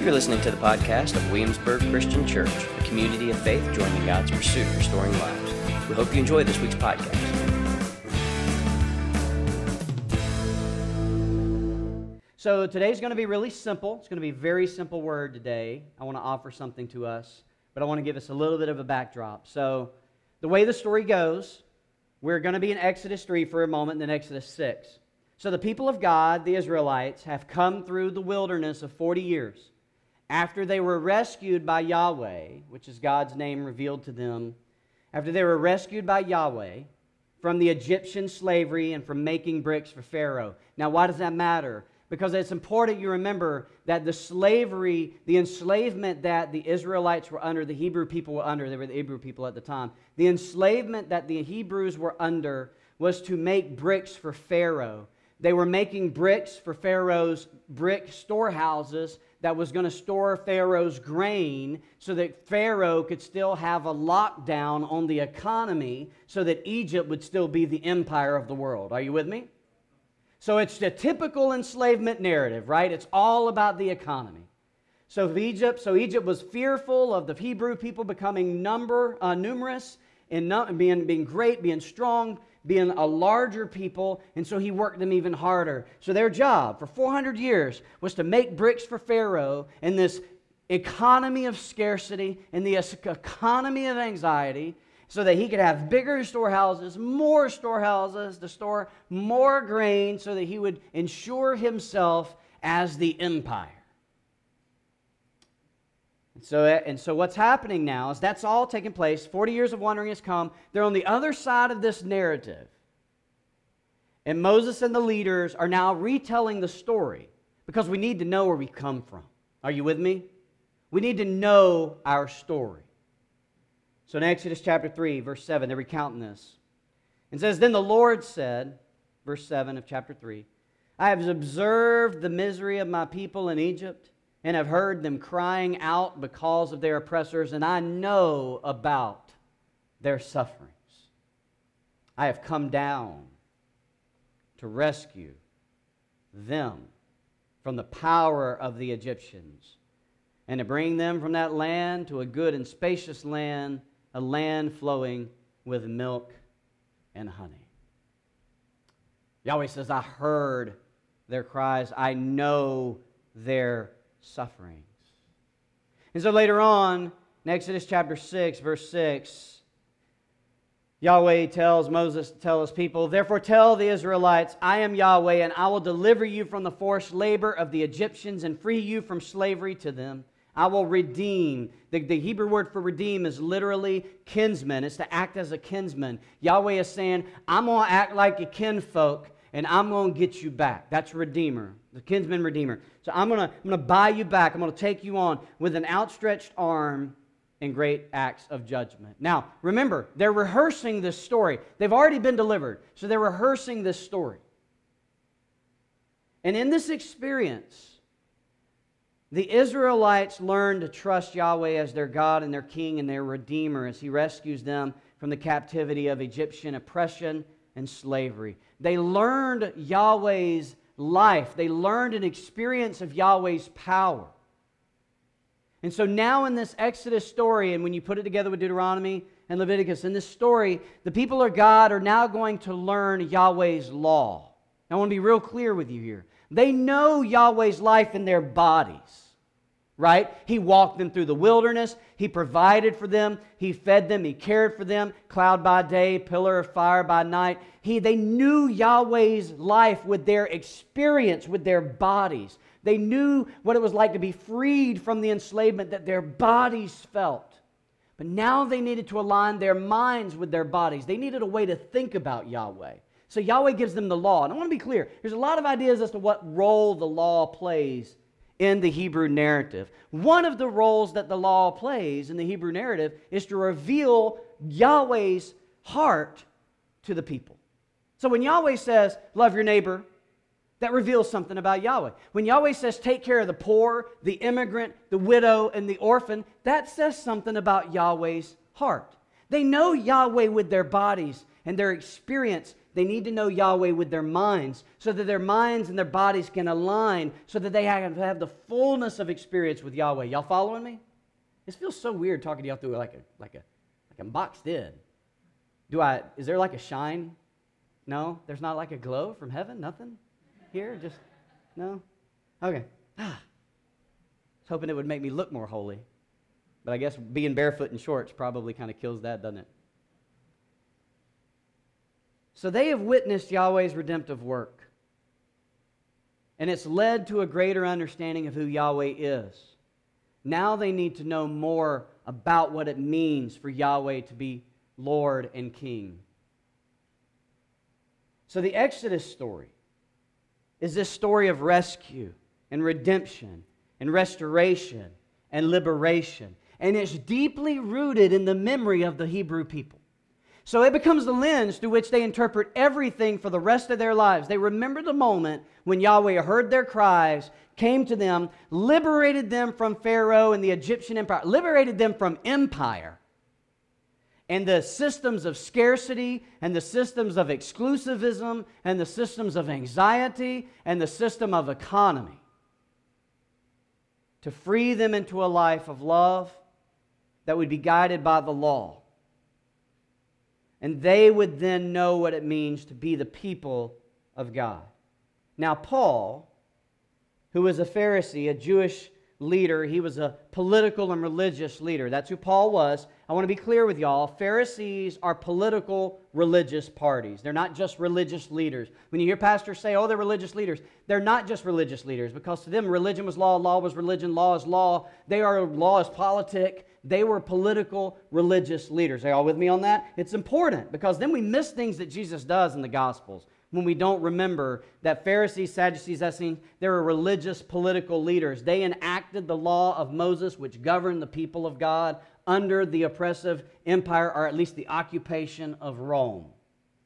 You're listening to the podcast of Williamsburg Christian Church, a community of faith joining God's pursuit of restoring lives. We hope you enjoy this week's podcast. So today's going to be really simple. It's going to be a very simple word today. I want to offer something to us, but I want to give us a little bit of a backdrop. So the way the story goes, we're going to be in Exodus 3 for a moment, and then Exodus 6. So the people of God, the Israelites, have come through the wilderness of 40 years after they were rescued by Yahweh, which is God's name revealed to them. After they were rescued by Yahweh from the Egyptian slavery and from making bricks for Pharaoh. Now, why does that matter? because it's important you remember that the slavery, the enslavement that the Israelites were under, the Hebrew people were under, they were the Hebrew people at the time, the enslavement that the Hebrews were under was to make bricks for Pharaoh. They were making bricks for Pharaoh's brick storehouses that was going to store Pharaoh's grain so that Pharaoh could still have a lockdown on the economy so that Egypt would still be the empire of the world. Are you with me? So it's the typical enslavement narrative, right? It's all about the economy. So Egypt, so Egypt was fearful of the Hebrew people becoming number uh, numerous and being, being great, being strong, being a larger people, and so he worked them even harder. So their job for 400 years was to make bricks for Pharaoh in this economy of scarcity, in the economy of anxiety, so that he could have bigger storehouses, more storehouses to store more grain, so that he would ensure himself as the empire. And so, eh, and so what's happening now is that's all taking place. 40 years of wandering has come. They're on the other side of this narrative. And Moses and the leaders are now retelling the story because we need to know where we come from. Are you with me? We need to know our story. So in Exodus chapter 3, verse 7, they're recounting this. It says, Then the Lord said, verse 7 of chapter 3, I have observed the misery of my people in Egypt and have heard them crying out because of their oppressors, and I know about their sufferings. I have come down to rescue them from the power of the Egyptians and to bring them from that land to a good and spacious land a land flowing with milk and honey. Yahweh says, I heard their cries, I know their sufferings. And so later on, in Exodus chapter 6, verse 6, Yahweh tells Moses to tell his people, Therefore tell the Israelites, I am Yahweh, and I will deliver you from the forced labor of the Egyptians and free you from slavery to them. I will redeem. The, the, Hebrew word for redeem is literally kinsman. It's to act as a kinsman. Yahweh is saying, I'm going to act like a kinfolk and I'm going to get you back. That's redeemer, the kinsman redeemer. So I'm going to I'm going to buy you back. I'm going to take you on with an outstretched arm and great acts of judgment. Now, remember, they're rehearsing this story. They've already been delivered, so they're rehearsing this story. And in this experience, the Israelites learn to trust Yahweh as their God and their King and their Redeemer as He rescues them from the captivity of Egyptian oppression and slavery. They learned Yahweh's life, they learned an experience of Yahweh's power. And so now in this Exodus story, and when you put it together with Deuteronomy and Leviticus, in this story, the people of God are now going to learn Yahweh's law. I want to be real clear with you here. They know Yahweh's life in their bodies, right? He walked them through the wilderness. He provided for them. He fed them. He cared for them. Cloud by day, pillar of fire by night. He, they knew Yahweh's life with their experience, with their bodies. They knew what it was like to be freed from the enslavement that their bodies felt. But now they needed to align their minds with their bodies. They needed a way to think about Yahweh. So Yahweh gives them the law. And I want to be clear there's a lot of ideas as to what role the law plays in the Hebrew narrative. One of the roles that the law plays in the Hebrew narrative is to reveal Yahweh's heart to the people. So when Yahweh says, love your neighbor, that reveals something about Yahweh. When Yahweh says, take care of the poor, the immigrant, the widow, and the orphan, that says something about Yahweh's heart. They know Yahweh with their bodies and their experience they need to know Yahweh with their minds so that their minds and their bodies can align so that they have, have the fullness of experience with Yahweh. Y'all following me? This feels so weird talking to y'all through like a like a like I'm boxed in. Do I is there like a shine? No? There's not like a glow from heaven? Nothing? Here? Just no? Okay. Ah. I was hoping it would make me look more holy. But I guess being barefoot in shorts probably kind of kills that, doesn't it? So they have witnessed Yahweh's redemptive work. And it's led to a greater understanding of who Yahweh is. Now they need to know more about what it means for Yahweh to be Lord and King. So the Exodus story is this story of rescue and redemption and restoration and liberation and it's deeply rooted in the memory of the Hebrew people. So it becomes the lens through which they interpret everything for the rest of their lives. They remember the moment when Yahweh heard their cries, came to them, liberated them from Pharaoh and the Egyptian empire, liberated them from empire and the systems of scarcity and the systems of exclusivism and the systems of anxiety and the system of economy to free them into a life of love that would be guided by the law. And they would then know what it means to be the people of God. Now, Paul, who was a Pharisee, a Jewish leader, he was a political and religious leader. That's who Paul was. I want to be clear with y'all Pharisees are political religious parties. They're not just religious leaders. When you hear pastors say, oh, they're religious leaders, they're not just religious leaders because to them, religion was law, law was religion, law is law. They are law is politic. They were political religious leaders. Are y'all with me on that? It's important because then we miss things that Jesus does in the Gospels when we don't remember that Pharisees, Sadducees, Essenes, they were religious political leaders. They enacted the law of Moses, which governed the people of God under the oppressive empire, or at least the occupation of Rome.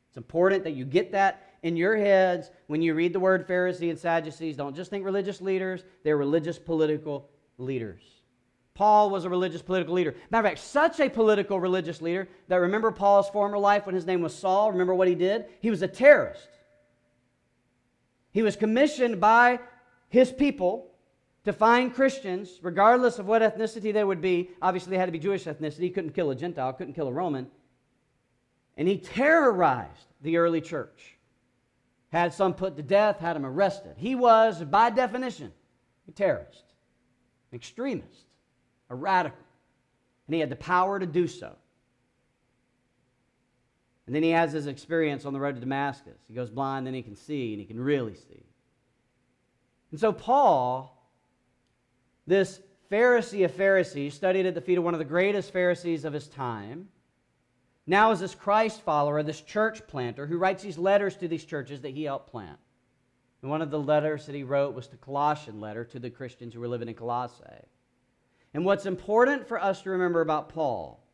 It's important that you get that in your heads when you read the word Pharisee and Sadducees. Don't just think religious leaders, they're religious political leaders. Paul was a religious political leader. Matter of fact, such a political religious leader that remember Paul's former life when his name was Saul? Remember what he did? He was a terrorist. He was commissioned by his people to find Christians, regardless of what ethnicity they would be. Obviously, they had to be Jewish ethnicity. He couldn't kill a Gentile, couldn't kill a Roman. And he terrorized the early church. Had some put to death, had them arrested. He was, by definition, a terrorist, an extremist, a radical. And he had the power to do so. And then he has his experience on the road to Damascus. He goes blind, then he can see, and he can really see. And so, Paul, this Pharisee of Pharisees, studied at the feet of one of the greatest Pharisees of his time, now is this Christ follower, this church planter, who writes these letters to these churches that he helped plant. And one of the letters that he wrote was the Colossian letter to the Christians who were living in Colossae. And what's important for us to remember about Paul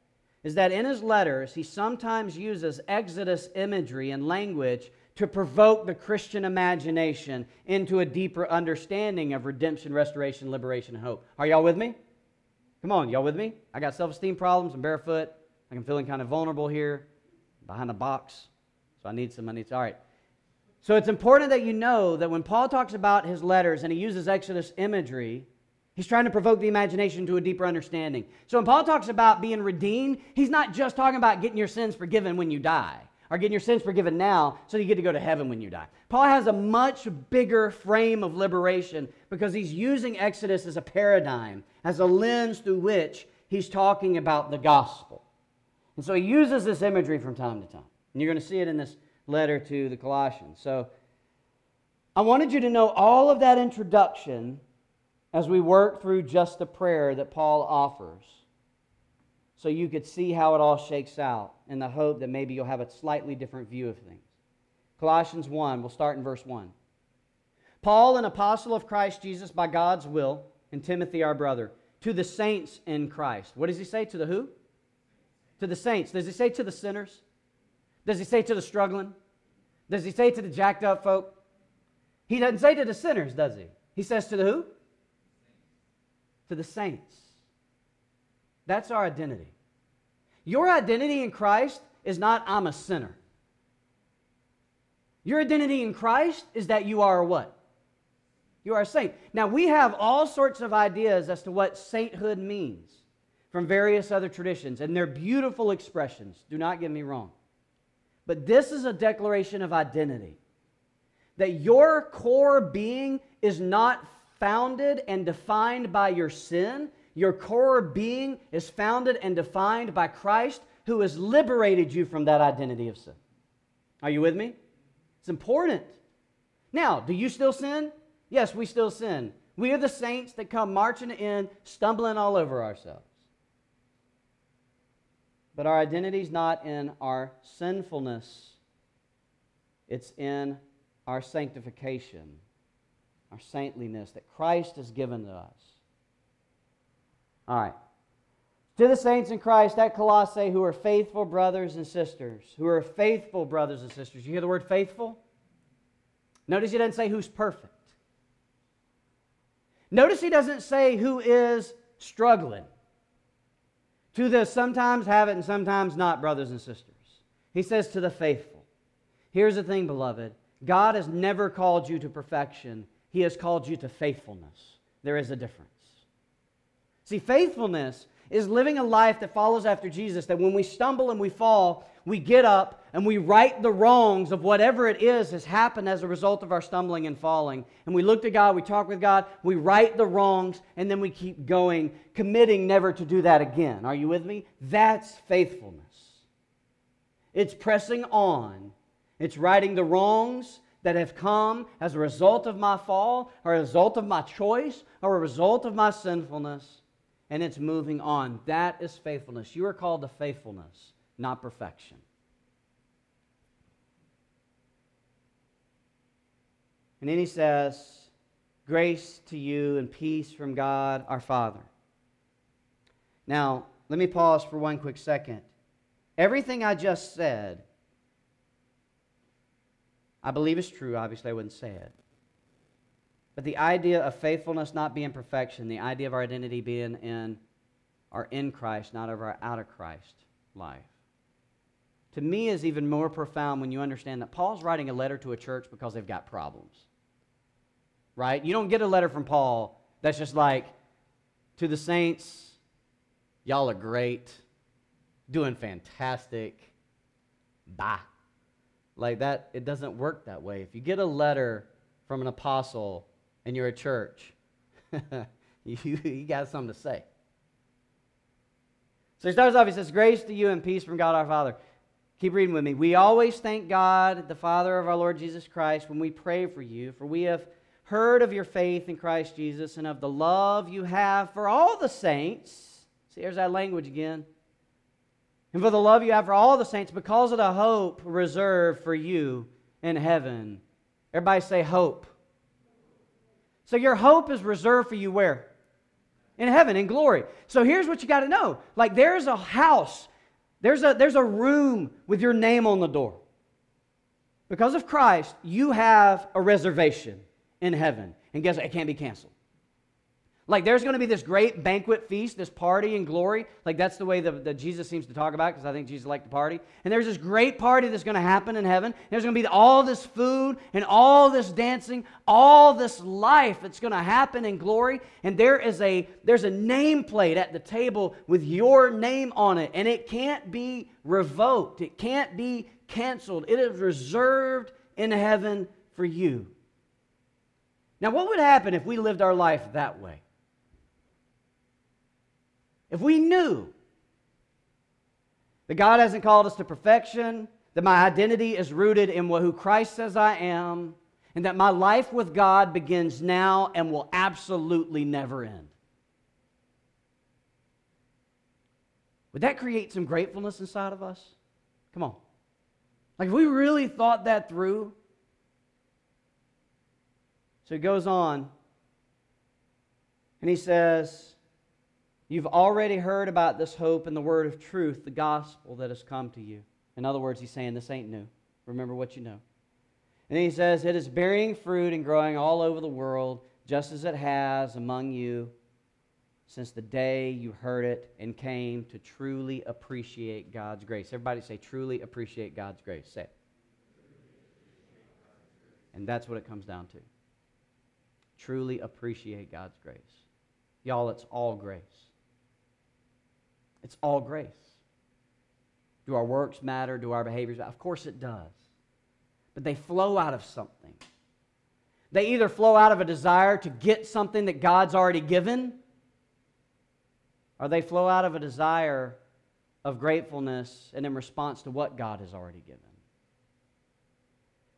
is that in his letters, he sometimes uses Exodus imagery and language to provoke the Christian imagination into a deeper understanding of redemption, restoration, liberation, and hope. Are y'all with me? Come on, y'all with me? I got self esteem problems. I'm barefoot. I'm feeling kind of vulnerable here behind a box. So I need some, I need, all right. So it's important that you know that when Paul talks about his letters and he uses Exodus imagery, He's trying to provoke the imagination to a deeper understanding. So when Paul talks about being redeemed, he's not just talking about getting your sins forgiven when you die or getting your sins forgiven now so you get to go to heaven when you die. Paul has a much bigger frame of liberation because he's using Exodus as a paradigm, as a lens through which he's talking about the gospel. And so he uses this imagery from time to time. And you're going to see it in this letter to the Colossians. So I wanted you to know all of that introduction as we work through just the prayer that Paul offers so you could see how it all shakes out in the hope that maybe you'll have a slightly different view of things. Colossians 1, we'll start in verse 1. Paul, an apostle of Christ Jesus by God's will, and Timothy, our brother, to the saints in Christ. What does he say? To the who? To the saints. Does he say to the sinners? Does he say to the struggling? Does he say to the jacked up folk? He doesn't say to the sinners, does he? He says to the who? To the saints. That's our identity. Your identity in Christ is not, I'm a sinner. Your identity in Christ is that you are what? You are a saint. Now, we have all sorts of ideas as to what sainthood means from various other traditions, and they're beautiful expressions. Do not get me wrong. But this is a declaration of identity that your core being is not founded and defined by your sin. Your core being is founded and defined by Christ, who has liberated you from that identity of sin. Are you with me? It's important. Now, do you still sin? Yes, we still sin. We are the saints that come marching in, stumbling all over ourselves. But our identity is not in our sinfulness, it's in our sanctification, our saintliness that Christ has given to us. All right. To the saints in Christ at Colossae who are faithful brothers and sisters, who are faithful brothers and sisters. You hear the word faithful? Notice he doesn't say who's perfect. Notice he doesn't say who is struggling. To the sometimes have it and sometimes not, brothers and sisters. He says to the faithful. Here's the thing, beloved God has never called you to perfection, He has called you to faithfulness. There is a difference. See, faithfulness is living a life that follows after Jesus, that when we stumble and we fall, we get up and we right the wrongs of whatever it is has happened as a result of our stumbling and falling. And we look to God, we talk with God, we right the wrongs, and then we keep going, committing never to do that again. Are you with me? That's faithfulness. It's pressing on, it's righting the wrongs that have come as a result of my fall, or a result of my choice, or a result of my sinfulness, and it's moving on. That is faithfulness. You are called to faithfulness not perfection. And then he says, Grace to you and peace from God our Father. Now, let me pause for one quick second. Everything I just said, I believe is true. Obviously, I wouldn't say it. But the idea of faithfulness not being perfection, the idea of our identity being in our in Christ, not of our out of Christ life to me is even more profound when you understand that Paul's writing a letter to a church because they've got problems. Right? You don't get a letter from Paul that's just like, to the saints, y'all are great, doing fantastic, bye. Like that, it doesn't work that way. If you get a letter from an apostle and you're a church, you, you got something to say. So he starts off, he says, Grace to you and peace from God our Father. Keep reading with me. We always thank God, the Father of our Lord Jesus Christ, when we pray for you, for we have heard of your faith in Christ Jesus and of the love you have for all the saints. See, here's that language again. And for the love you have for all the saints because of the hope reserved for you in heaven. Everybody say hope. So your hope is reserved for you where? In heaven, in glory. So here's what you got to know. Like there's a house there's a, there's a room with your name on the door. Because of Christ, you have a reservation in heaven. And guess what? It can't be canceled. Like there's going to be this great banquet feast, this party in glory. Like that's the way that, Jesus seems to talk about because I think Jesus liked the party. And there's this great party that's going to happen in heaven. There's going to be all this food and all this dancing, all this life that's going to happen in glory. And there is a there's a nameplate at the table with your name on it, and it can't be revoked. It can't be canceled. It is reserved in heaven for you. Now, what would happen if we lived our life that way? If we knew that God hasn't called us to perfection, that my identity is rooted in who Christ says I am, and that my life with God begins now and will absolutely never end. Would that create some gratefulness inside of us? Come on. Like, if we really thought that through. So he goes on, and he says, You've already heard about this hope and the word of truth, the gospel that has come to you. In other words, he's saying this ain't new. Remember what you know. And he says, It is bearing fruit and growing all over the world, just as it has among you since the day you heard it and came to truly appreciate God's grace. Everybody say, truly appreciate God's grace. Say it. And that's what it comes down to. Truly appreciate God's grace. Y'all, it's all grace. It's all grace. Do our works matter? Do our behaviors matter? Of course it does. But they flow out of something. They either flow out of a desire to get something that God's already given, or they flow out of a desire of gratefulness and in response to what God has already given.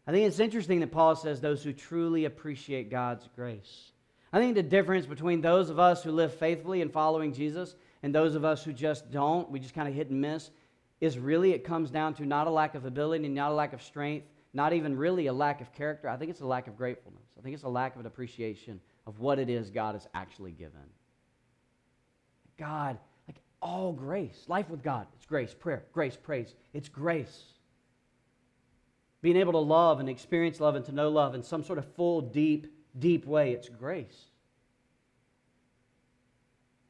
I think it's interesting that Paul says those who truly appreciate God's grace. I think the difference between those of us who live faithfully in following Jesus and those of us who just don't, we just kind of hit and miss, is really it comes down to not a lack of ability, not a lack of strength, not even really a lack of character. I think it's a lack of gratefulness. I think it's a lack of an appreciation of what it is God has actually given. God, like all grace, life with God, it's grace, prayer, grace, praise, it's grace. Being able to love and experience love and to know love in some sort of full, deep, deep way, it's grace.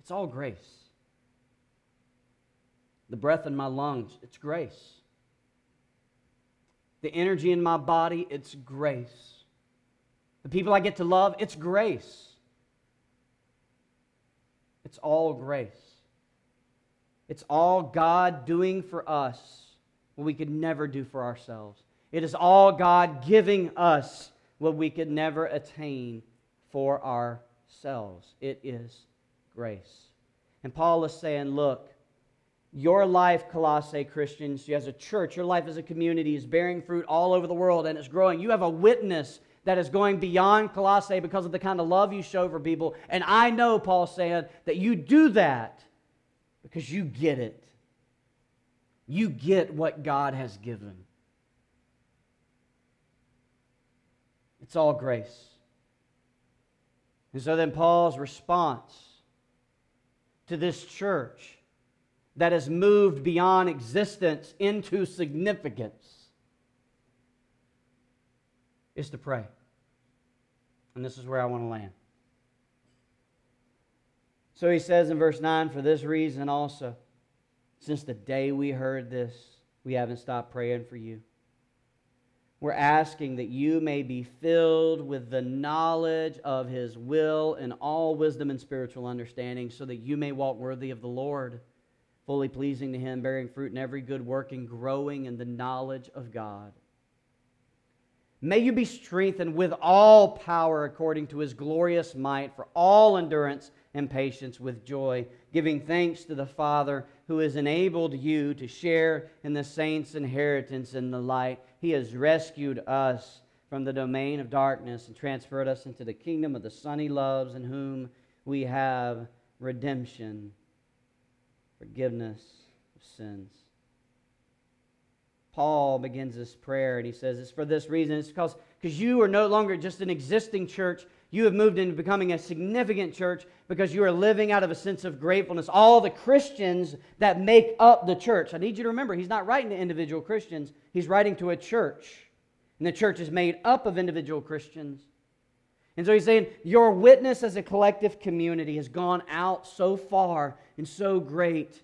It's all grace. The breath in my lungs, it's grace. The energy in my body, it's grace. The people I get to love, it's grace. It's all grace. It's all God doing for us what we could never do for ourselves. It is all God giving us what we could never attain for ourselves. It is grace. And Paul is saying, look, your life, Colossae Christians, as a church, your life as a community is bearing fruit all over the world and it's growing. You have a witness that is going beyond Colossae because of the kind of love you show for people. And I know, Paul said, that you do that because you get it. You get what God has given. It's all grace. And so then Paul's response to this church that has moved beyond existence into significance is to pray. And this is where I want to land. So he says in verse 9, For this reason also, since the day we heard this, we haven't stopped praying for you. We're asking that you may be filled with the knowledge of his will and all wisdom and spiritual understanding, so that you may walk worthy of the Lord, fully pleasing to him, bearing fruit in every good work and growing in the knowledge of God. May you be strengthened with all power according to his glorious might for all endurance and patience with joy, giving thanks to the Father who has enabled you to share in the saints' inheritance in the light. He has rescued us from the domain of darkness and transferred us into the kingdom of the Son he loves, in whom we have redemption, forgiveness of sins. Paul begins this prayer and he says, It's for this reason. It's because because you are no longer just an existing church. You have moved into becoming a significant church because you are living out of a sense of gratefulness. All the Christians that make up the church. I need you to remember, he's not writing to individual Christians, he's writing to a church. And the church is made up of individual Christians. And so he's saying, Your witness as a collective community has gone out so far and so great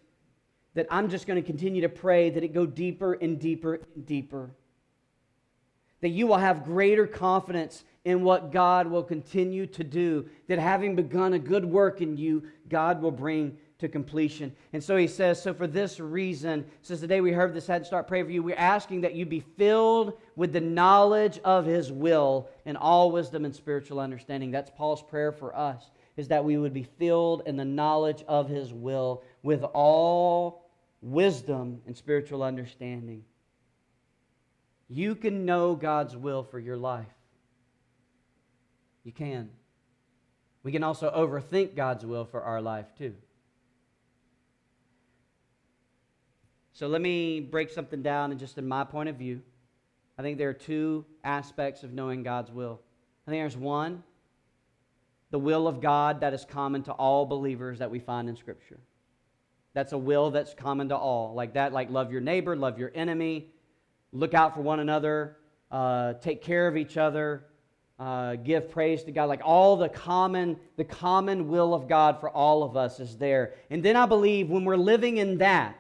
that I'm just going to continue to pray that it go deeper and deeper and deeper. That you will have greater confidence in what God will continue to do, that having begun a good work in you, God will bring to completion. And so he says, So for this reason, since the day we heard this, had to start praying for you, we're asking that you be filled with the knowledge of his will and all wisdom and spiritual understanding. That's Paul's prayer for us, is that we would be filled in the knowledge of his will with all wisdom and spiritual understanding. You can know God's will for your life. You can. We can also overthink God's will for our life, too. So let me break something down and just in my point of view. I think there are two aspects of knowing God's will. I think there's one, the will of God that is common to all believers that we find in Scripture. That's a will that's common to all. Like that, like love your neighbor, love your enemy, look out for one another, uh, take care of each other, uh, give praise to God. Like all the common, the common will of God for all of us is there. And then I believe when we're living in that,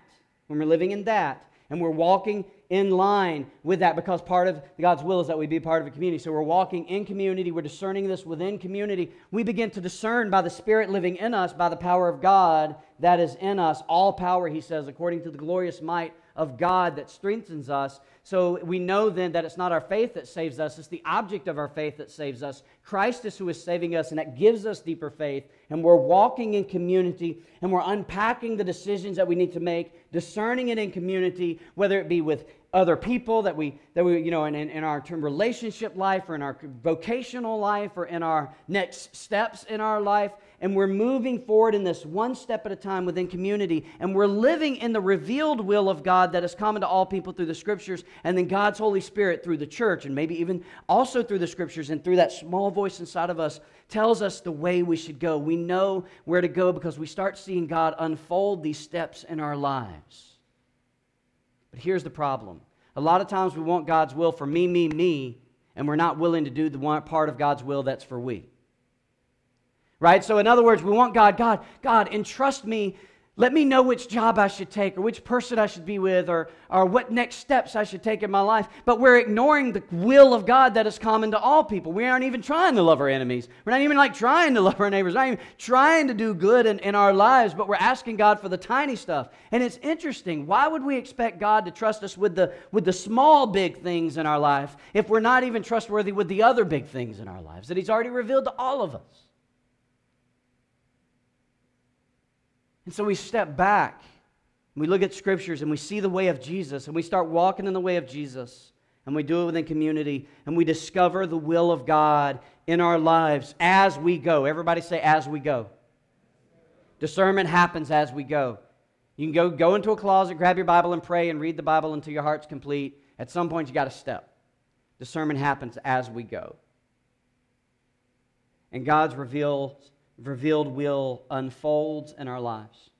when we're living in that, and we're walking in line with that because part of God's will is that we be part of a community. So we're walking in community, we're discerning this within community. We begin to discern by the Spirit living in us, by the power of God that is in us. All power, he says, according to the glorious might of God that strengthens us. So we know then that it's not our faith that saves us, it's the object of our faith that saves us. Christ is who is saving us, and that gives us deeper faith. And we're walking in community, and we're unpacking the decisions that we need to make, discerning it in community, whether it be with other people that we that we you know in, in, in our relationship life or in our vocational life or in our next steps in our life and we're moving forward in this one step at a time within community and we're living in the revealed will of god that is common to all people through the scriptures and then god's holy spirit through the church and maybe even also through the scriptures and through that small voice inside of us tells us the way we should go. We know where to go because we start seeing god unfold these steps in our lives. But here's the problem. A lot of times we want God's will for me, me, me, and we're not willing to do the part of God's will that's for we. Right? So, in other words, we want God, God, God, entrust me let me know which job I should take or which person I should be with or, or what next steps I should take in my life. But we're ignoring the will of God that is common to all people. We aren't even trying to love our enemies. We're not even like trying to love our neighbors. We're not even trying to do good in, in our lives, but we're asking God for the tiny stuff. And it's interesting. Why would we expect God to trust us with the, with the small big things in our life if we're not even trustworthy with the other big things in our lives that He's already revealed to all of us? And so we step back. We look at scriptures and we see the way of Jesus and we start walking in the way of Jesus and we do it within community and we discover the will of God in our lives as we go. Everybody say, as we go. Discernment happens as we go. You can go, go into a closet, grab your Bible, and pray and read the Bible until your heart's complete. At some point, you got to step. Discernment happens as we go. And God's reveals revealed will unfolds in our lives.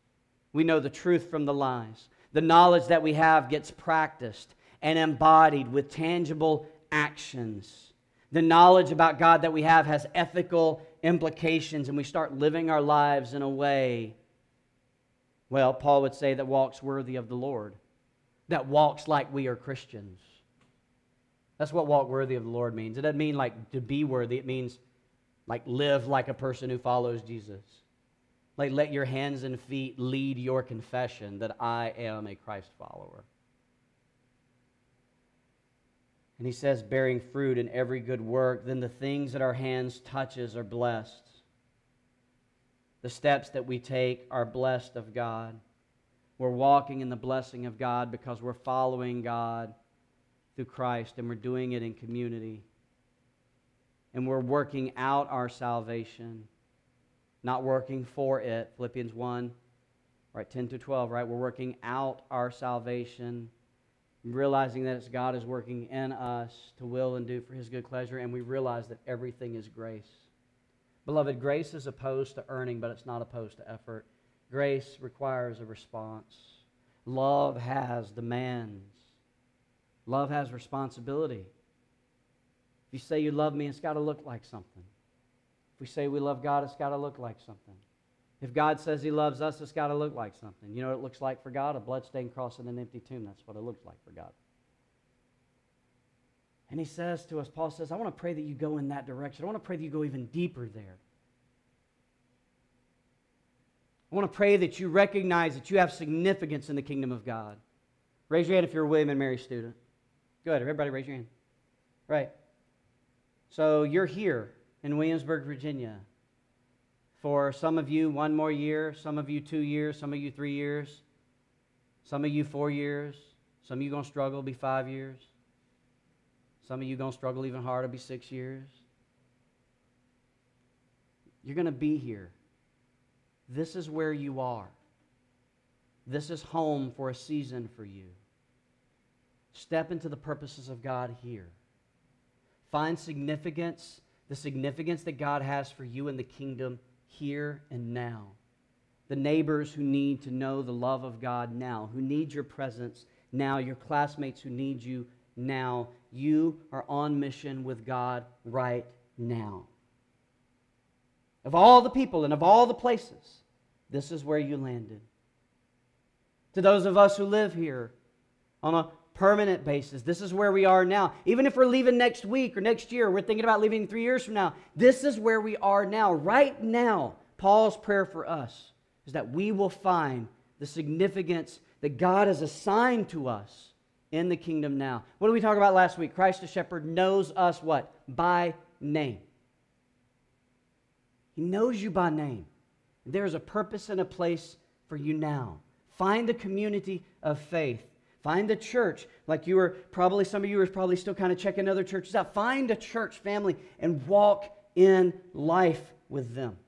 We know the truth from the lies. The knowledge that we have gets practiced and embodied with tangible actions. The knowledge about God that we have has ethical implications, and we start living our lives in a way, well, Paul would say, that walks worthy of the Lord, that walks like we are Christians. That's what walk worthy of the Lord means. It doesn't mean like to be worthy, it means like, live like a person who follows Jesus. Like, let your hands and feet lead your confession that I am a Christ follower. And he says, bearing fruit in every good work, then the things that our hands touches are blessed. The steps that we take are blessed of God. We're walking in the blessing of God because we're following God through Christ and we're doing it in community and we're working out our salvation, not working for it. Philippians 1, right, 10 to 12, right? We're working out our salvation, realizing that it's God is working in us to will and do for his good pleasure, and we realize that everything is grace. Beloved, grace is opposed to earning, but it's not opposed to effort. Grace requires a response. Love has demands. Love has responsibility. If you say you love me, it's got to look like something. If we say we love God, it's got to look like something. If God says he loves us, it's got to look like something. You know what it looks like for God? A bloodstained cross and an empty tomb. That's what it looks like for God. And he says to us, Paul says, I want to pray that you go in that direction. I want to pray that you go even deeper there. I want to pray that you recognize that you have significance in the kingdom of God. Raise your hand if you're a William and Mary student. Go ahead, everybody raise your hand. Right. So you're here in Williamsburg, Virginia. For some of you, one more year, some of you, two years, some of you, three years, some of you, four years, some of you to struggle, be five years. Some of you to struggle even harder, be six years. You're to be here. This is where you are. This is home for a season for you. Step into the purposes of God here. Find significance, the significance that God has for you in the kingdom here and now. The neighbors who need to know the love of God now, who need your presence now, your classmates who need you now. You are on mission with God right now. Of all the people and of all the places, this is where you landed. To those of us who live here on a permanent basis. This is where we are now. Even if we're leaving next week or next year, we're thinking about leaving three years from now. This is where we are now. Right now, Paul's prayer for us is that we will find the significance that God has assigned to us in the kingdom now. What did we talk about last week? Christ the shepherd knows us what? By name. He knows you by name. There is a purpose and a place for you now. Find the community of faith Find a church, like you were probably, some of you are probably still kind of checking other churches out. Find a church family and walk in life with them.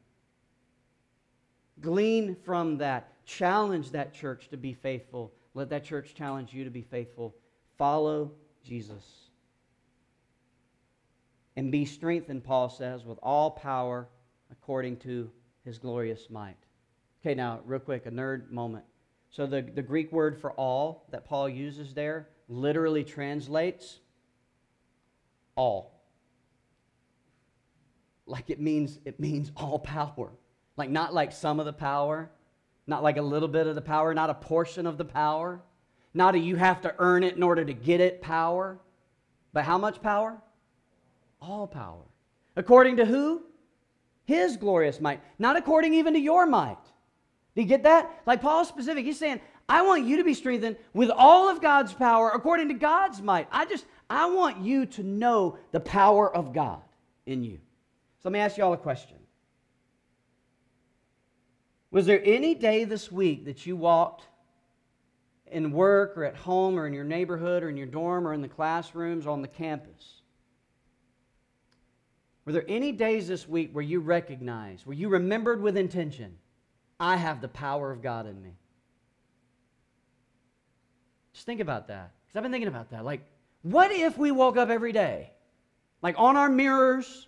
Glean from that. Challenge that church to be faithful. Let that church challenge you to be faithful. Follow Jesus. And be strengthened, Paul says, with all power according to his glorious might. Okay, now, real quick, a nerd moment. So the, the Greek word for all that Paul uses there literally translates all. Like it means it means all power. Like not like some of the power, not like a little bit of the power, not a portion of the power, not a you have to earn it in order to get it power, but how much power? All power. According to who? His glorious might, not according even to your might. Do you get that? Like Paul's specific. He's saying, I want you to be strengthened with all of God's power according to God's might. I just, I want you to know the power of God in you. So let me ask you all a question. Was there any day this week that you walked in work or at home or in your neighborhood or in your dorm or in the classrooms or on the campus? Were there any days this week where you recognized, where you remembered with intention, I have the power of God in me. Just think about that. Because I've been thinking about that. Like, what if we woke up every day, like on our mirrors,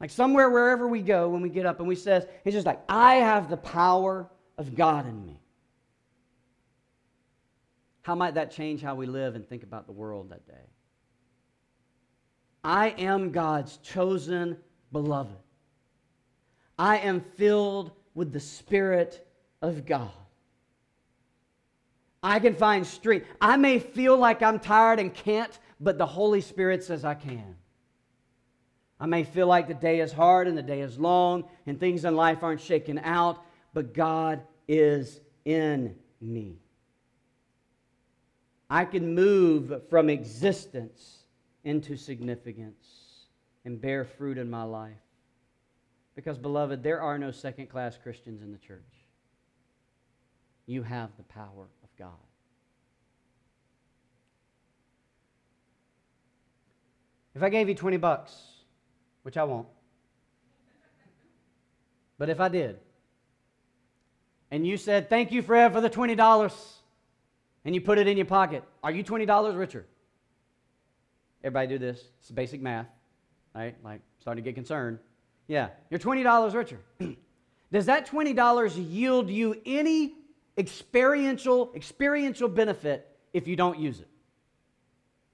like somewhere, wherever we go, when we get up and we says, it's just like, I have the power of God in me. How might that change how we live and think about the world that day? I am God's chosen beloved. I am filled with the Spirit of God. I can find strength. I may feel like I'm tired and can't, but the Holy Spirit says I can. I may feel like the day is hard and the day is long and things in life aren't shaken out, but God is in me. I can move from existence into significance and bear fruit in my life. Because, beloved, there are no second class Christians in the church. You have the power of God. If I gave you 20 bucks, which I won't, but if I did, and you said, Thank you, Fred, for the $20, and you put it in your pocket, are you $20 richer? Everybody do this. It's basic math, right? Like, starting to get concerned. Yeah, you're $20 richer. Does that $20 yield you any experiential experiential benefit if you don't use it?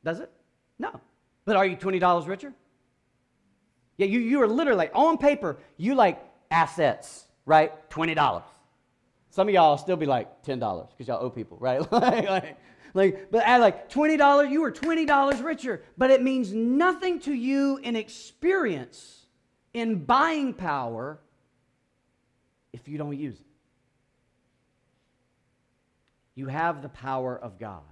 Does it? No. But are you $20 richer? Yeah, you, you are literally like on paper, you like assets, right? $20. Some of y'all still be like $10 because y'all owe people, right? like, like, like, but at like $20, you are $20 richer. But it means nothing to you in experience in buying power if you don't use it. You have the power of God.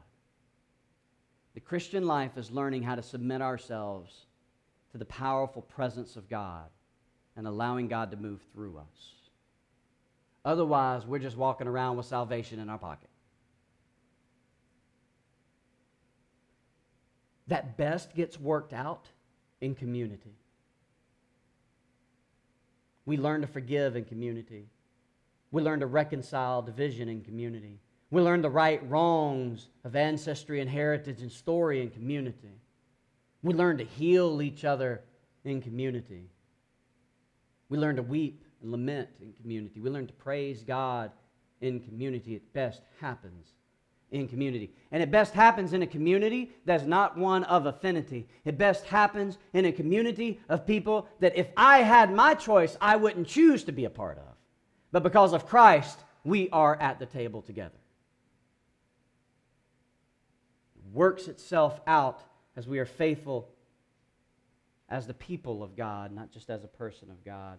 The Christian life is learning how to submit ourselves to the powerful presence of God and allowing God to move through us. Otherwise, we're just walking around with salvation in our pocket. That best gets worked out in community. We learn to forgive in community. We learn to reconcile division in community. We learn the right wrongs of ancestry and heritage and story in community. We learn to heal each other in community. We learn to weep and lament in community. We learn to praise God in community. It best happens in community. And it best happens in a community that's not one of affinity. It best happens in a community of people that if I had my choice, I wouldn't choose to be a part of. But because of Christ, we are at the table together. works itself out as we are faithful as the people of God, not just as a person of God.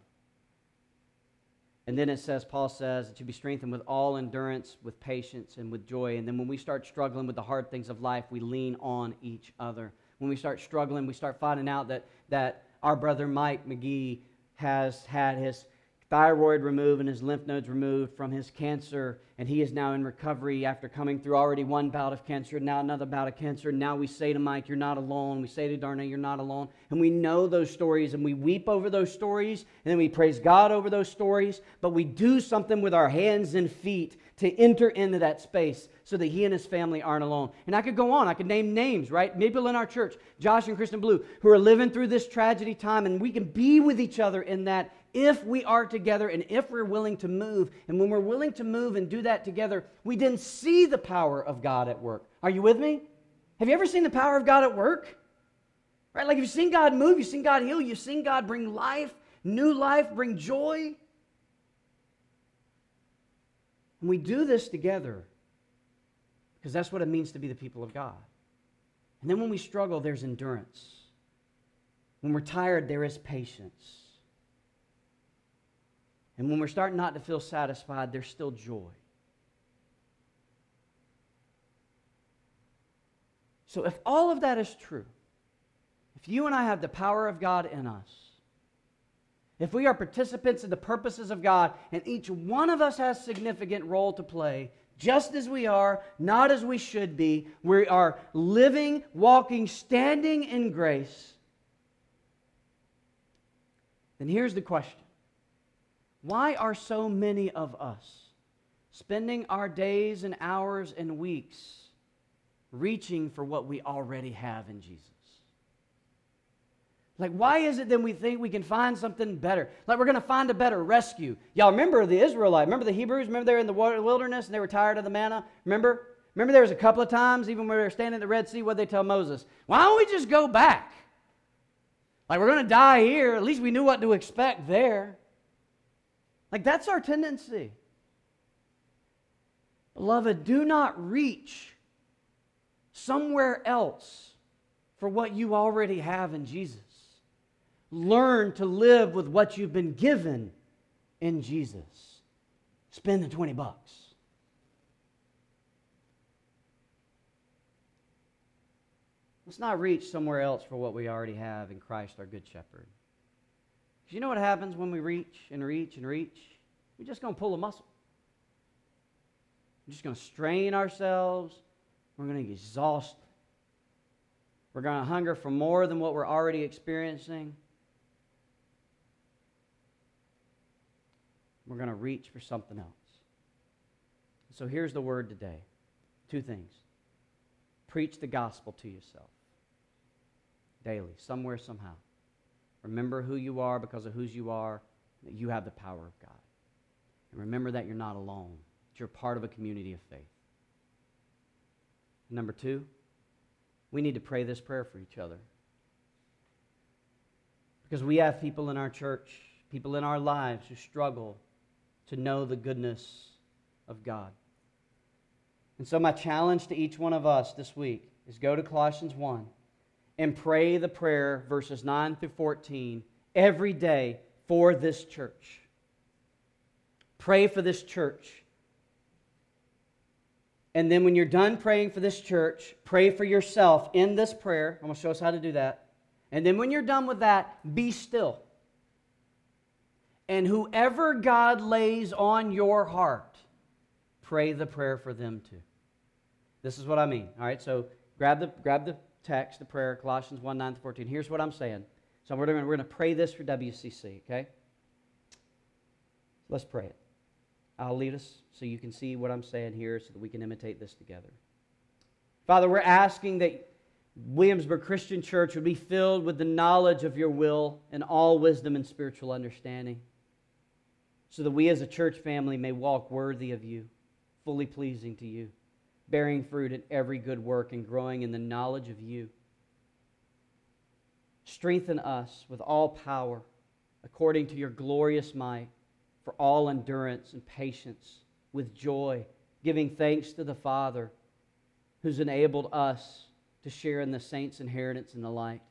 And then it says, Paul says, you be strengthened with all endurance, with patience, and with joy. And then when we start struggling with the hard things of life, we lean on each other. When we start struggling, we start finding out that, that our brother Mike McGee has had his thyroid removed and his lymph nodes removed from his cancer, and he is now in recovery after coming through already one bout of cancer, now another bout of cancer. Now we say to Mike, You're not alone. We say to Darna, You're not alone. And we know those stories, and we weep over those stories, and then we praise God over those stories, but we do something with our hands and feet to enter into that space so that he and his family aren't alone. And I could go on. I could name names, right? People in our church, Josh and Kristen Blue, who are living through this tragedy time, and we can be with each other in that if we are together and if we're willing to move. And when we're willing to move and do that together, we then see the power of God at work. Are you with me? Have you ever seen the power of God at work? Right? Like, if you've seen God move, you've seen God heal, you've seen God bring life, new life, bring joy. And we do this together because that's what it means to be the people of God. And then when we struggle, there's endurance. When we're tired, there is patience. And when we're starting not to feel satisfied, there's still joy. So, if all of that is true, if you and I have the power of God in us, if we are participants in the purposes of God, and each one of us has significant role to play, just as we are, not as we should be, we are living, walking, standing in grace, then here's the question why are so many of us spending our days and hours and weeks reaching for what we already have in Jesus? Like, why is it then we think we can find something better? Like, we're going to find a better rescue. Y'all remember the Israelites? Remember the Hebrews? Remember they were in the wilderness and they were tired of the manna? Remember? Remember there was a couple of times, even when they were standing at the Red Sea, what they tell Moses? Why don't we just go back? Like, we're going to die here. At least we knew what to expect there. Like, that's our tendency. Beloved, do not reach somewhere else for what you already have in Jesus. Learn to live with what you've been given in Jesus. Spend the 20 bucks. Let's not reach somewhere else for what we already have in Christ, our Good Shepherd. You know what happens when we reach and reach and reach? We're just going to pull a muscle. We're just going to strain ourselves. We're going to get exhausted. We're going to hunger for more than what we're already experiencing. We're going to reach for something else. So here's the word today two things preach the gospel to yourself daily, somewhere, somehow. Remember who you are because of whose you are, that you have the power of God. And remember that you're not alone, that you're part of a community of faith. Number two, we need to pray this prayer for each other. Because we have people in our church, people in our lives who struggle to know the goodness of God. And so, my challenge to each one of us this week is go to Colossians 1 and pray the prayer, verses 9 through 14, every day for this church. Pray for this church. And then, when you're done praying for this church, pray for yourself in this prayer. I'm going to show us how to do that. And then, when you're done with that, be still. And whoever God lays on your heart, pray the prayer for them too. This is what I mean. All right, so grab the, grab the text, the prayer, Colossians 1 9 to 14. Here's what I'm saying. So we're going, we're to pray this for WCC, okay? Let's pray it. I'll lead us so you can see what I'm saying here so that we can imitate this together. Father, we're asking that Williamsburg Christian Church would be filled with the knowledge of your will and all wisdom and spiritual understanding so that we as a church family may walk worthy of you, fully pleasing to you, bearing fruit in every good work and growing in the knowledge of you. Strengthen us with all power according to your glorious might for all endurance and patience with joy, giving thanks to the Father who's enabled us to share in the saints' inheritance in the light.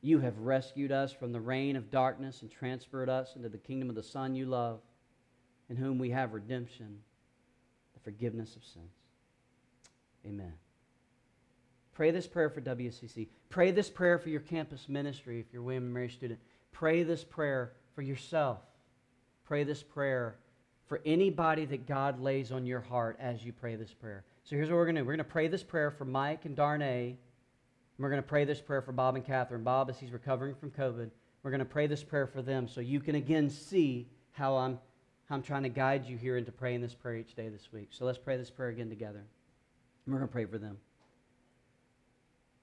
You have rescued us from the reign of darkness and transferred us into the kingdom of the Son you love, in whom we have redemption, the forgiveness of sins. Amen. Pray this prayer for WCC. Pray this prayer for your campus ministry if you're a William and Mary student. Pray this prayer for yourself. Pray this prayer for anybody that God lays on your heart as you pray this prayer. So here's what we're going to do. We're going to pray this prayer for Mike and Darnay. And we're going to pray this prayer for Bob and Catherine. Bob, as he's recovering from COVID, we're going to pray this prayer for them so you can again see how I'm, how I'm trying to guide you here into praying this prayer each day this week. So let's pray this prayer again together. And we're going to pray for them.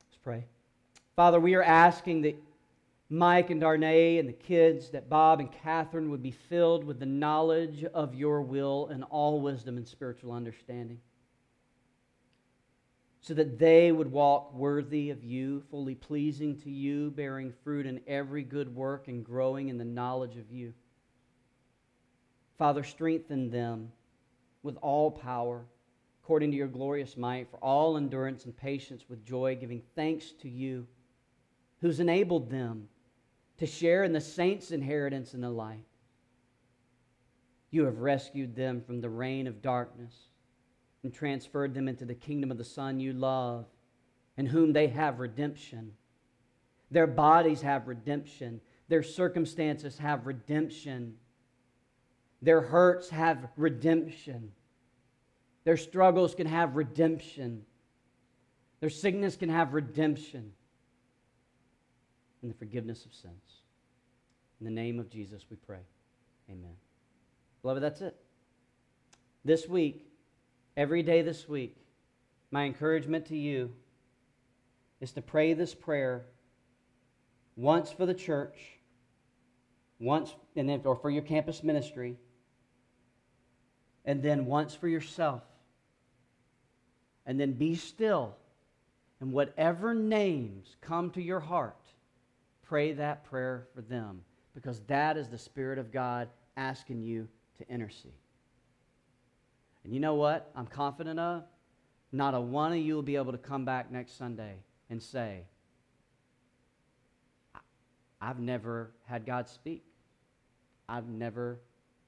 Let's pray. Father, we are asking that Mike and Darnay and the kids, that Bob and Catherine would be filled with the knowledge of your will and all wisdom and spiritual understanding. So that they would walk worthy of you, fully pleasing to you, bearing fruit in every good work and growing in the knowledge of you. Father, strengthen them with all power, according to your glorious might, for all endurance and patience with joy, giving thanks to you, who's enabled them to share in the saints' inheritance in the light. You have rescued them from the reign of darkness and transferred them into the kingdom of the Son you love, in whom they have redemption. Their bodies have redemption. Their circumstances have redemption. Their hurts have redemption. Their struggles can have redemption. Their sickness can have redemption and the forgiveness of sins. In the name of Jesus, we pray. Amen. Beloved, that's it. This week, every day this week, my encouragement to you is to pray this prayer once for the church, once and then or for your campus ministry, and then once for yourself. And then be still, and whatever names come to your heart, pray that prayer for them because that is the Spirit of God asking you to intercede. And you know what? I'm confident of not a one of you will be able to come back next Sunday and say, I've never had God speak. I've never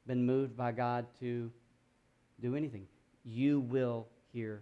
been moved by God to do anything. You will hear